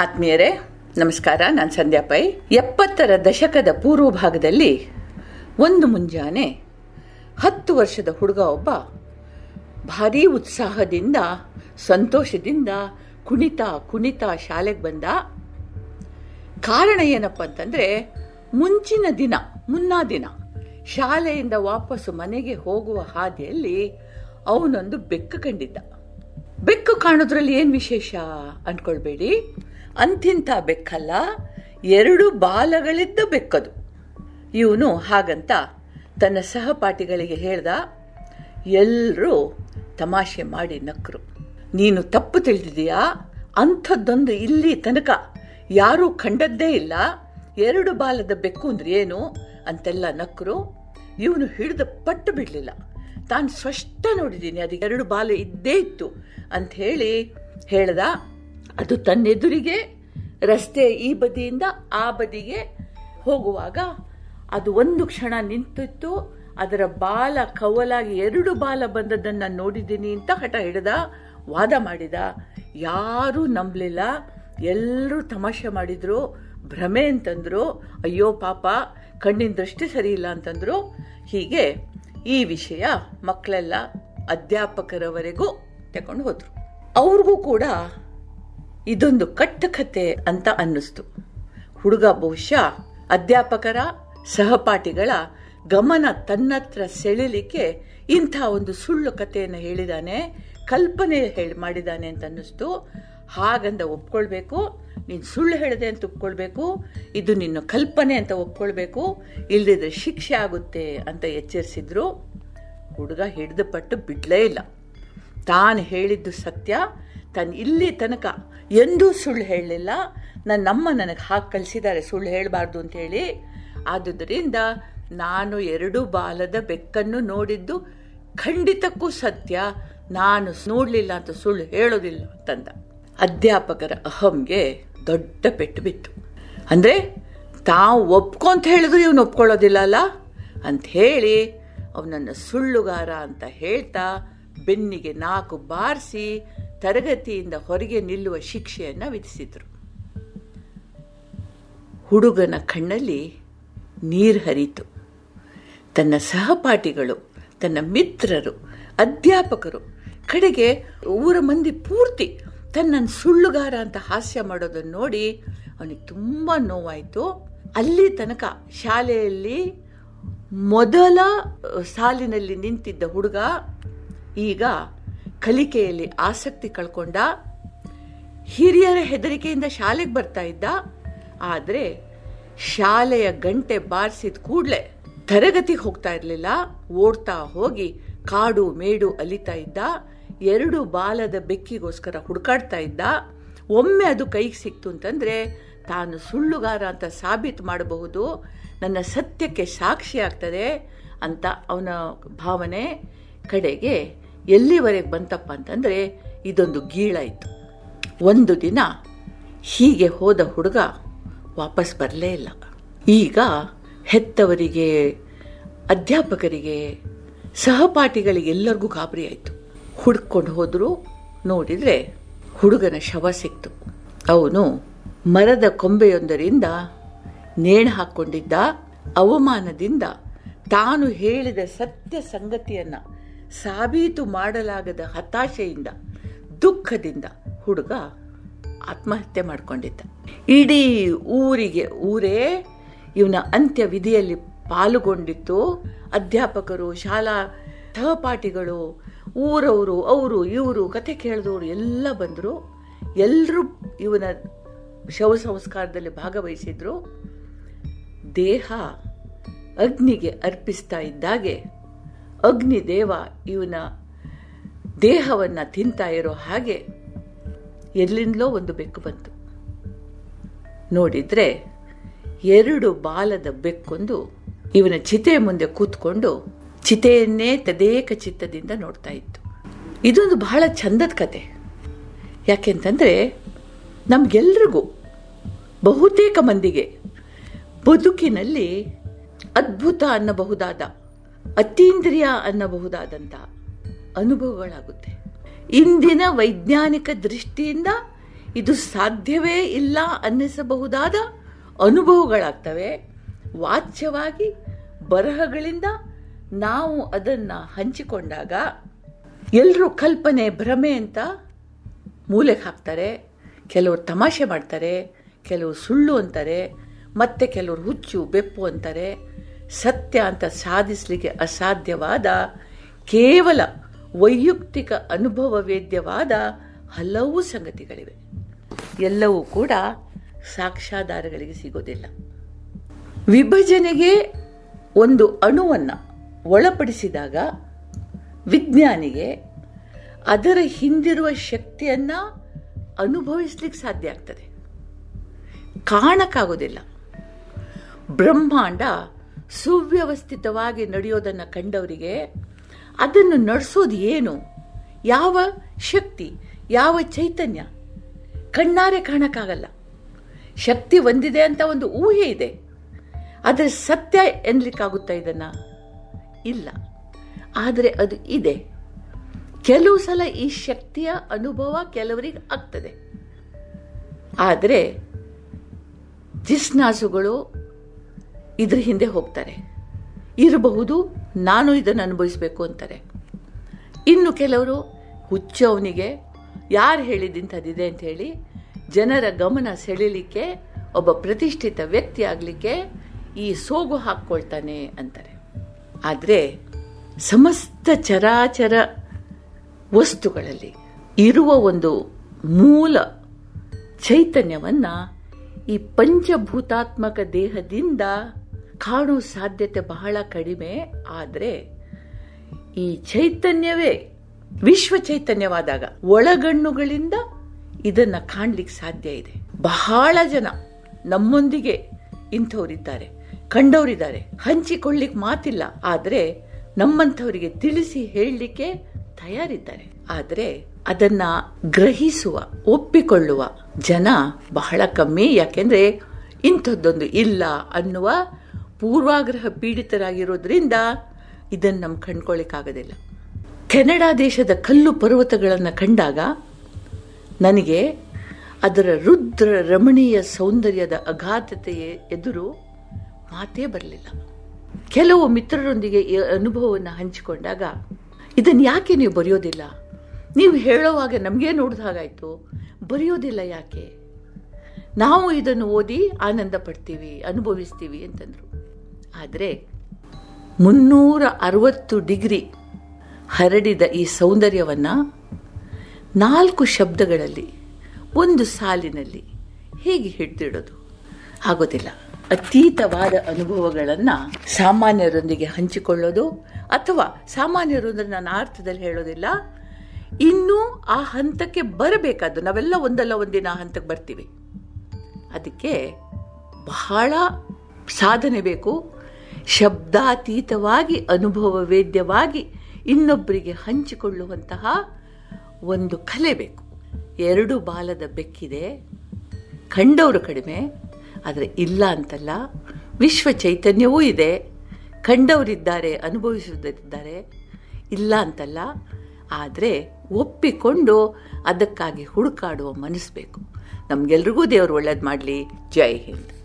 ಆತ್ಮೀಯರೇ, ನಮಸ್ಕಾರ, ನಾನು ಸಂಧ್ಯಾ ಪೈ. ಎಪ್ಪತ್ತರ ದಶಕದ ಪೂರ್ವ ಭಾಗದಲ್ಲಿ ಒಂದು ಮುಂಜಾನೆ ಹತ್ತು ವರ್ಷದ ಹುಡುಗ ಒಬ್ಬ ಭಾರೀ ಉತ್ಸಾಹದಿಂದ, ಸಂತೋಷದಿಂದ ಕುಣಿತ ಕುಣಿತ ಶಾಲೆಗೆ ಬಂದ. ಕಾರಣ ಏನಪ್ಪ ಅಂತಂದ್ರೆ, ಮುಂಚಿನ ದಿನ, ಮುನ್ನಾ ದಿನ ಶಾಲೆಯಿಂದ ವಾಪಸ್ಸು ಮನೆಗೆ ಹೋಗುವ ಹಾದಿಯಲ್ಲಿ ಅವನೊಂದು ಬೆಕ್ಕು ಕಂಡಿದ್ದ. ಬೆಕ್ಕು ಕಾಣೋದ್ರಲ್ಲಿ ಏನು ವಿಶೇಷ ಅಂದ್ಕೊಳ್ಬೇಡಿ. ಅಂತಿಂಥ ಬೆಕ್ಕಲ್ಲ, ಎರಡು ಬಾಲಗಳಿದ್ದ ಬೆಕ್ಕದು. ಇವನು ಹಾಗಂತ ತನ್ನ ಸಹಪಾಠಿಗಳಿಗೆ ಹೇಳ್ದ ಎಲ್ಲರೂ ತಮಾಷೆ ಮಾಡಿ ನಕ್ಕರು ನೀನು ತಪ್ಪು ತಿಳಿದಿದೆಯಾ ಅಂಥದ್ದೊಂದು ಇಲ್ಲಿ ತನಕ. ಯಾರೂ ಕಂಡದ್ದೇ ಇಲ್ಲ. ಎರಡು ಬಾಲದ ಬೆಕ್ಕು ಅಂದ್ರೆ ಏನು? ಅಂತೆಲ್ಲ ನಕ್ಕರು ಇವನು ಹಿಡಿದು ಪಟ್ಟು ಬಿಡಲಿಲ್ಲ. ತಾನು ಸ್ಪಷ್ಟ ನೋಡಿದ್ದೀನಿ ಅದಕ್ಕೆ ಎರಡು ಬಾಲ ಇದ್ದೇ ಇತ್ತು ಅಂತ ಹೇಳಿ ಹೇಳ್ದ. ಅದು ತನ್ನೆದುರಿಗೆ, ರಸ್ತೆ ಈ ಬದಿಯಿಂದ ಆ ಬದಿಗೆ ಹೋಗುವಾಗ ಅದು ಒಂದು ಕ್ಷಣ ನಿಂತಿತ್ತು, ಅದರ ಬಾಲ ಕವಲಾಗಿ ಎರಡು ಬಾಲ ಬಂದದ್ದನ್ನು ನೋಡಿದ್ದೀನಿ ಅಂತ ಹಠ ಹಿಡಿದ, ವಾದ ಮಾಡಿದ. ಯಾರೂ ನಂಬಲಿಲ್ಲ, ಎಲ್ಲರೂ ತಮಾಷೆ ಮಾಡಿದರು, ಭ್ರಮೆ ಅಂತಂದರು, ಅಯ್ಯೋ ಪಾಪ, ಕಣ್ಣಿನ ದೃಷ್ಟಿ ಸರಿ ಇಲ್ಲ ಅಂತಂದರು. ಹೀಗೆ ಈ ವಿಷಯ ಮಕ್ಕಳೆಲ್ಲ ಅಧ್ಯಾಪಕರವರೆಗೂ ತಗೊಂಡು ಹೋದರು. ಅವ್ರಿಗೂ ಕೂಡ ಇದೊಂದು ಕಟ್ಟಕತೆ ಅಂತ ಅನ್ನಿಸ್ತು. ಹುಡುಗ ಬಹುಶಃ ಅಧ್ಯಾಪಕರ ಸಹಪಾಠಿಗಳ ಗಮನ ತನ್ನತ್ರ ಸೆಳಿಲಿಕ್ಕೆ ಇಂಥ ಒಂದು ಸುಳ್ಳು ಕಥೆಯನ್ನು ಹೇಳಿದಾನೆ, ಕಲ್ಪನೆ ಹೇಳಿ ಮಾಡಿದಾನೆ ಅಂತ ಅನ್ನಿಸ್ತು. ಹಾಗಂದ ಒಪ್ಕೊಳ್ಬೇಕು. ನೀನು ಸುಳ್ಳು ಹೇಳಿದೆ ಅಂತ ಒಪ್ಕೊಳ್ಬೇಕು, ಇದು ನಿನ್ನ ಕಲ್ಪನೆ ಅಂತ ಒಪ್ಕೊಳ್ಬೇಕು ಇಲ್ಲದಿದ್ರೆ ಶಿಕ್ಷೆ ಆಗುತ್ತೆ ಅಂತ ಎಚ್ಚರಿಸಿದ್ರು. ಹುಡುಗ ಹಿಡಿದು ಪಟ್ಟು ಬಿಡಲೇ ಇಲ್ಲ. ತಾನು ಹೇಳಿದ್ದು ಸತ್ಯ, ತಾನು ಇಲ್ಲಿ ತನಕ ಎಂದೂ ಸುಳ್ಳು ಹೇಳಲಿಲ್ಲ. ನನ್ನ ನಮ್ಮ ನನಗೆ ಹಾಕಿ ಕಳಿಸಿದ್ದಾರೆ, ಸುಳ್ಳು ಹೇಳಬಾರ್ದು ಅಂತ ಹೇಳಿ. ಆದುದರಿಂದ ನಾನು ಎರಡು ಬಾಲದ ಬೆಕ್ಕನ್ನು ನೋಡಿದ್ದು, ಖಂಡಿತಕ್ಕೂ ಸತ್ಯ, ನಾನು ನೋಡಲಿಲ್ಲ ಅಂತ ಸುಳ್ಳು ಹೇಳೋದಿಲ್ಲ ಅಂತಂದ. ಅಧ್ಯಾಪಕರ ಅಹಂಗೆ ದೊಡ್ಡ ಪೆಟ್ಟು ಬಿತ್ತು. ಅಂದರೆ ತಾವು ಒಪ್ಕೊಂತ ಹೇಳಿದ್ರು ಇವನು ಒಪ್ಕೊಳ್ಳೋದಿಲ್ಲ ಅಲ್ಲ? ಅಂತ ಹೇಳಿ ಅವನನ್ನು ಸುಳ್ಳುಗಾರ ಅಂತ ಹೇಳ್ತಾ ಬೆನ್ನಿಗೆ ನಾಲ್ಕು ಬಾರಿಸಿ ತರಗತಿಯಿಂದ ಹೊರಗೆ ನಿಲ್ಲುವ ಶಿಕ್ಷೆಯನ್ನು ವಿಧಿಸಿದರು. ಹುಡುಗನ ಕಣ್ಣಲ್ಲಿ ನೀರು ಹರಿತು. ತನ್ನ ಸಹಪಾಠಿಗಳು, ತನ್ನ ಮಿತ್ರರು, ಅಧ್ಯಾಪಕರು, ಕಡೆಗೆ ಊರ ಮಂದಿ ಪೂರ್ತಿ ತನ್ನನ್ನು ಸುಳ್ಳುಗಾರ ಅಂತ ಹಾಸ್ಯ ಮಾಡೋದನ್ನು ನೋಡಿ ಅವನಿಗೆ ತುಂಬ ನೋವಾಯಿತು. ಅಲ್ಲಿ ತನಕ ಶಾಲೆಯಲ್ಲಿ ಮೊದಲ ಸಾಲಿನಲ್ಲಿ ನಿಂತಿದ್ದ ಹುಡುಗ ಈಗ ಕಲಿಕೆಯಲ್ಲಿ ಆಸಕ್ತಿ ಕಳ್ಕೊಂಡ. ಹಿರಿಯರ ಹೆದರಿಕೆಯಿಂದ ಶಾಲೆಗೆ ಬರ್ತಾ ಇದ್ದ. ಆದರೆ ಶಾಲೆಯ ಗಂಟೆ ಬಾರಿಸಿದ ಕೂಡಲೇ ತರಗತಿಗೆ ಹೋಗ್ತಾ ಇರಲಿಲ್ಲ. ಓಡ್ತಾ ಹೋಗಿ ಕಾಡು ಮೇಡು ಅಲಿತಾ ಇದ್ದ. ಎರಡು ಬಾಲದ ಬೆಕ್ಕಿಗೋಸ್ಕರ ಹುಡುಕಾಡ್ತಾ ಇದ್ದ, ಒಮ್ಮೆ ಅದು ಕೈಗೆ ಸಿಕ್ತು ಅಂತಂದರೆ, ತಾನು ಸುಳ್ಳುಗಾರ ಅಂತ ಸಾಬೀತು ಮಾಡಬಹುದು, ನನ್ನ ಸತ್ಯಕ್ಕೆ ಸಾಕ್ಷಿ ಆಗ್ತದೆ ಅಂತ ಅವನ ಭಾವನೆ ಕಡೆಗೆ ಎಲ್ಲಿವರೆಗೆ ಬಂತಪ್ಪ ಅಂತಂದರೆ, ಇದೊಂದು ಗೀಳಾಯಿತು ಒಂದು ದಿನ ಹೀಗೆ ಹೋದ ಹುಡುಗ ವಾಪಸ್ ಬರಲೇ ಇಲ್ಲ. ಈಗ ಹೆತ್ತವರಿಗೆ, ಅಧ್ಯಾಪಕರಿಗೆ, ಸಹಪಾಠಿಗಳಿಗೆ ಎಲ್ಲರಿಗೂ ಗಾಬರಿ ಆಯಿತು. ಹುಡ್ಕೊಂಡು ಹೋದ್ರು ನೋಡಿದ್ರೆ ಹುಡುಗನ ಶವ ಸಿಕ್ತು. ಅವನು ಮರದ ಕೊಂಬೆಯೊಂದರಿಂದ ನೇಣು ಹಾಕ್ಕೊಂಡಿದ್ದ ಅವಮಾನದಿಂದ ತಾನು ಹೇಳಿದ ಸತ್ಯ ಸಂಗತಿಯನ್ನ ಸಾಬೀತು ಮಾಡಲಾಗದ ಹತಾಶೆಯಿಂದ, ದುಃಖದಿಂದ ಹುಡುಗ ಆತ್ಮಹತ್ಯೆ ಮಾಡಿಕೊಂಡಿದ್ದ. ಇಡೀ ಊರಿಗೆ ಊರೇ ಇವನ ಅಂತ್ಯ ವಿಧಿಯಲ್ಲಿ ಪಾಲುಗೊಂಡಿತ್ತು. ಅಧ್ಯಾಪಕರು, ಶಾಲಾ ಸಹಪಾಠಿಗಳು ಊರವರು, ಅವರು, ಇವರು, ಕತೆ ಕೇಳಿದವರು ಎಲ್ಲ ಬಂದರು. ಎಲ್ಲರೂ ಇವನ ಶವ ಸಂಸ್ಕಾರದಲ್ಲಿ ಭಾಗವಹಿಸಿದ್ರು. ದೇಹ ಅಗ್ನಿಗೆ ಅರ್ಪಿಸ್ತಾ ಇದ್ದಾಗೆ ಅಗ್ನಿ ದೇವ ಇವನ ದೇಹವನ್ನು ತಿಂತಾ ಇರೋ ಹಾಗೆ ಎಲ್ಲಿಂದಲೋ ಒಂದು ಬೆಕ್ಕು ಬಂತು. ನೋಡಿದರೆ ಎರಡು ಬಾಲದ ಬೆಕ್ಕೊಂದು ಇವನ ಚಿತೆ ಮುಂದೆ ಕೂತ್ಕೊಂಡು ಚಿತೆಯನ್ನೇ ತದೇಕ ಚಿತ್ತದಿಂದ ನೋಡ್ತಾ ಇತ್ತು. ಇದೊಂದು ಬಹಳ ಚಂದದ ಕತೆ. ಯಾಕೆಂತಂದರೆ ನಮಗೆಲ್ರಿಗೂ, ಬಹುತೇಕ ಮಂದಿಗೆ ಬದುಕಿನಲ್ಲಿ ಅದ್ಭುತ ಅನ್ನಬಹುದಾದ, ಅತೀಂದ್ರಿಯ ಅನ್ನಬಹುದಾದಂಥ ಅನುಭವಗಳಾಗುತ್ತೆ. ಇಂದಿನ ವೈಜ್ಞಾನಿಕ ದೃಷ್ಟಿಯಿಂದ ಇದು ಸಾಧ್ಯವೇ ಇಲ್ಲ ಅನ್ನಿಸಬಹುದಾದ ಅನುಭವಗಳಾಗ್ತವೆ. ವಾಚ್ಯವಾಗಿ ಬರಹಗಳಿಂದ ನಾವು ಅದನ್ನ ಹಂಚಿಕೊಂಡಾಗ ಎಲ್ಲರೂ ಕಲ್ಪನೆ, ಭ್ರಮೆ ಅಂತ ಮೂಲೆಗೆ ಹಾಕ್ತಾರೆ. ಕೆಲವರು ತಮಾಷೆ ಮಾಡ್ತಾರೆ, ಕೆಲವರು ಸುಳ್ಳು ಅಂತಾರೆ, ಮತ್ತೆ ಕೆಲವರು ಹುಚ್ಚು, ಬೆಪ್ಪು ಅಂತಾರೆ. ಸತ್ಯ ಅಂತ ಸಾಧಿಸಲಿಕ್ಕೆ ಅಸಾಧ್ಯವಾದ, ಕೇವಲ ವೈಯಕ್ತಿಕ ಅನುಭವ ವೇದ್ಯವಾದ ಹಲವು ಸಂಗತಿಗಳಿವೆ. ಎಲ್ಲವೂ ಕೂಡ ಸಾಕ್ಷಾಧಾರಗಳಿಗೆ ಸಿಗೋದಿಲ್ಲ. ವಿಭಜನೆಗೆ ಒಂದು ಅಣುವನ್ನು ಒಳಪಡಿಸಿದಾಗ ವಿಜ್ಞಾನಿಗೆ ಅದರ ಹಿಂದಿರುವ ಶಕ್ತಿಯನ್ನು ಅನುಭವಿಸ್ಲಿಕ್ಕೆ ಸಾಧ್ಯ ಆಗ್ತದೆ. ಕಾಣಕ್ಕಾಗೋದಿಲ್ಲ. ಬ್ರಹ್ಮಾಂಡ ಸುವ್ಯವಸ್ಥಿತವಾಗಿ ನಡೆಯೋದನ್ನು ಕಂಡವರಿಗೆ ಅದನ್ನು ನಡೆಸೋದು ಏನು? ಯಾವ ಶಕ್ತಿ, ಯಾವ ಚೈತನ್ಯ? ಕಣ್ಣಾರೆ ಕಾಣಕ್ಕಾಗಲ್ಲ. ಶಕ್ತಿ ಹೊಂದಿದೆ ಅಂತ ಒಂದು ಊಹೆ ಇದೆ. ಆದರೆ ಸತ್ಯ ಎನ್ಲಿಕ್ಕಾಗುತ್ತಾ ಇದನ್ನ? ಇಲ್ಲ. ಆದರೆ ಅದು ಇದೆ. ಕೆಲವು ಸಲ ಈ ಶಕ್ತಿಯ ಅನುಭವ ಕೆಲವರಿಗೆ ಆಗ್ತದೆ. ಆದರೆ ಜಿಸ್ನಾಸುಗಳು ಇದ್ರ ಹಿಂದೆ ಹೋಗ್ತಾರೆ. ಇರಬಹುದು, ನಾನು ಇದನ್ನು ಅನುಭವಿಸಬೇಕು ಅಂತಾರೆ. ಇನ್ನು ಕೆಲವರು ಹುಚ್ಚವನಿಗೆ, ಯಾರು ಹೇಳಿದಿಂಥದ್ದಿದೆ ಅಂತ ಹೇಳಿ ಜನರ ಗಮನ ಸೆಳೀಲಿಕ್ಕೆ, ಒಬ್ಬ ಪ್ರತಿಷ್ಠಿತ ವ್ಯಕ್ತಿ ಆಗಲಿಕ್ಕೆ ಈ ಸೋಗು ಹಾಕ್ಕೊಳ್ತಾನೆ ಅಂತಾರೆ. ಆದರೆ ಸಮಸ್ತ ಚರಾಚರ ವಸ್ತುಗಳಲ್ಲಿ ಇರುವ ಒಂದು ಮೂಲ ಚೈತನ್ಯವನ್ನು ಈ ಪಂಚಭೂತಾತ್ಮಕ ದೇಹದಿಂದ ಕಾಣೋ ಸಾಧ್ಯತೆ ಬಹಳ ಕಡಿಮೆ ಆದರೆ ಈ ಚೈತನ್ಯವೇ ವಿಶ್ವ ಚೈತನ್ಯವಾದಾಗ ಒಳಗಣ್ಣುಗಳಿಂದ ಇದನ್ನು ಕಾಣಲಿಕ್ಕೆ ಸಾಧ್ಯ ಇದೆ. ಬಹಳ ಜನ ನಮ್ಮೊಂದಿಗೆ ಇಂಥವರಿದ್ದಾರೆ. ಕಂಡವರಿದ್ದಾರೆ. ಹಂಚಿಕೊಳ್ಳಿಕ್ ಮಾತಿಲ್ಲ. ಆದರೆ ನಮ್ಮಂಥವರಿಗೆ ತಿಳಿಸಿ ಹೇಳಲಿಕ್ಕೆ ತಯಾರಿದ್ದಾರೆ. ಆದರೆ ಅದನ್ನ ಗ್ರಹಿಸುವ, ಒಪ್ಪಿಕೊಳ್ಳುವ ಜನ ಬಹಳ ಕಮ್ಮಿ. ಯಾಕೆಂದ್ರೆ ಇಂಥದ್ದೊಂದು ಇಲ್ಲ ಅನ್ನುವ ಪೂರ್ವಾಗ್ರಹ ಪೀಡಿತರಾಗಿರೋದ್ರಿಂದ ಇದನ್ನು ನಮ್ಗೆ ಕಂಡ್ಕೊಳ್ಳಿಕ್ಕಾಗೋದಿಲ್ಲ ಕೆನಡಾ ದೇಶದ ಕಲ್ಲು ಪರ್ವತಗಳನ್ನು ಕಂಡಾಗ ನನಗೆ ಅದರ ರುದ್ರ ರಮಣೀಯ ಸೌಂದರ್ಯದ ಅಗಾಧತೆಯೇ ಎದುರು ಮಾತೇ ಬರಲಿಲ್ಲ. ಕೆಲವು ಮಿತ್ರರೊಂದಿಗೆ ಈ ಅನುಭವವನ್ನು ಹಂಚಿಕೊಂಡಾಗ ಇದನ್ನು ಯಾಕೆ ನೀವು ಬರೆಯೋದಿಲ್ಲ? ನೀವು ಹೇಳೋವಾಗ ನಮಗೆ ನೋಡಿದ ಹಾಗಾಯಿತು. ಬರೆಯೋದಿಲ್ಲ ಯಾಕೆ? ನಾವು ಇದನ್ನು ಓದಿ ಆನಂದ ಪಡ್ತೀವಿ, ಅನುಭವಿಸ್ತೀವಿ ಅಂತಂದರು. ಆದರೆ ಮುನ್ನೂರ ಅರವತ್ತು ಡಿಗ್ರಿ ಹರಡಿದ ಈ ಸೌಂದರ್ಯವನ್ನು ನಾಲ್ಕು ಶಬ್ದಗಳಲ್ಲಿ, ಒಂದು ಸಾಲಿನಲ್ಲಿ ಹೇಗೆ ಹಿಡಿದಿಡೋದು? ಆಗೋದಿಲ್ಲ. ಅತೀತವಾದ ಅನುಭವಗಳನ್ನು ಸಾಮಾನ್ಯರೊಂದಿಗೆ ಹಂಚಿಕೊಳ್ಳೋದು ಅಥವಾ ಸಾಮಾನ್ಯರು ಅಂದರೆ ನಾನು ಅರ್ಥದಲ್ಲಿ ಹೇಳೋದಿಲ್ಲ. ಇನ್ನೂ ಆ ಹಂತಕ್ಕೆ ಬರಬೇಕಾದ್ದು, ನಾವೆಲ್ಲ ಒಂದಲ್ಲ ಒಂದಿನ ಆ ಹಂತಕ್ಕೆ ಬರ್ತೀವಿ. ಅದಕ್ಕೆ ಬಹಳ ಸಾಧನೆ ಬೇಕು. ಶಬ್ದಾತೀತವಾಗಿ ಅನುಭವ ವೇದ್ಯವಾಗಿ ಇನ್ನೊಬ್ಬರಿಗೆ ಹಂಚಿಕೊಳ್ಳುವಂತಹ ಒಂದು ಕಲೆ ಬೇಕು. ಎರಡು ಬಾಲದ ಬೆಕ್ಕಿದೆ. ಕಂಡವರು ಕಡಿಮೆ ಆದರೆ ಇಲ್ಲ ಅಂತಲ್ಲ. ವಿಶ್ವ ಚೈತನ್ಯವೂ ಇದೆ. ಕಂಡವರಿದ್ದಾರೆ ಅನುಭವಿಸುವುದರಿದ್ದಾರೆ ಇಲ್ಲ ಅಂತಲ್ಲ. ಆದರೆ ಒಪ್ಪಿಕೊಂಡು ಅದಕ್ಕಾಗಿ ಹುಡುಕಾಡುವ ಮನಸ್ಸು ಬೇಕು. ನಮಗೆಲ್ರಿಗೂ ದೇವರು ಒಳ್ಳೇದು ಮಾಡಲಿ. ಜೈ ಹಿಂದ್.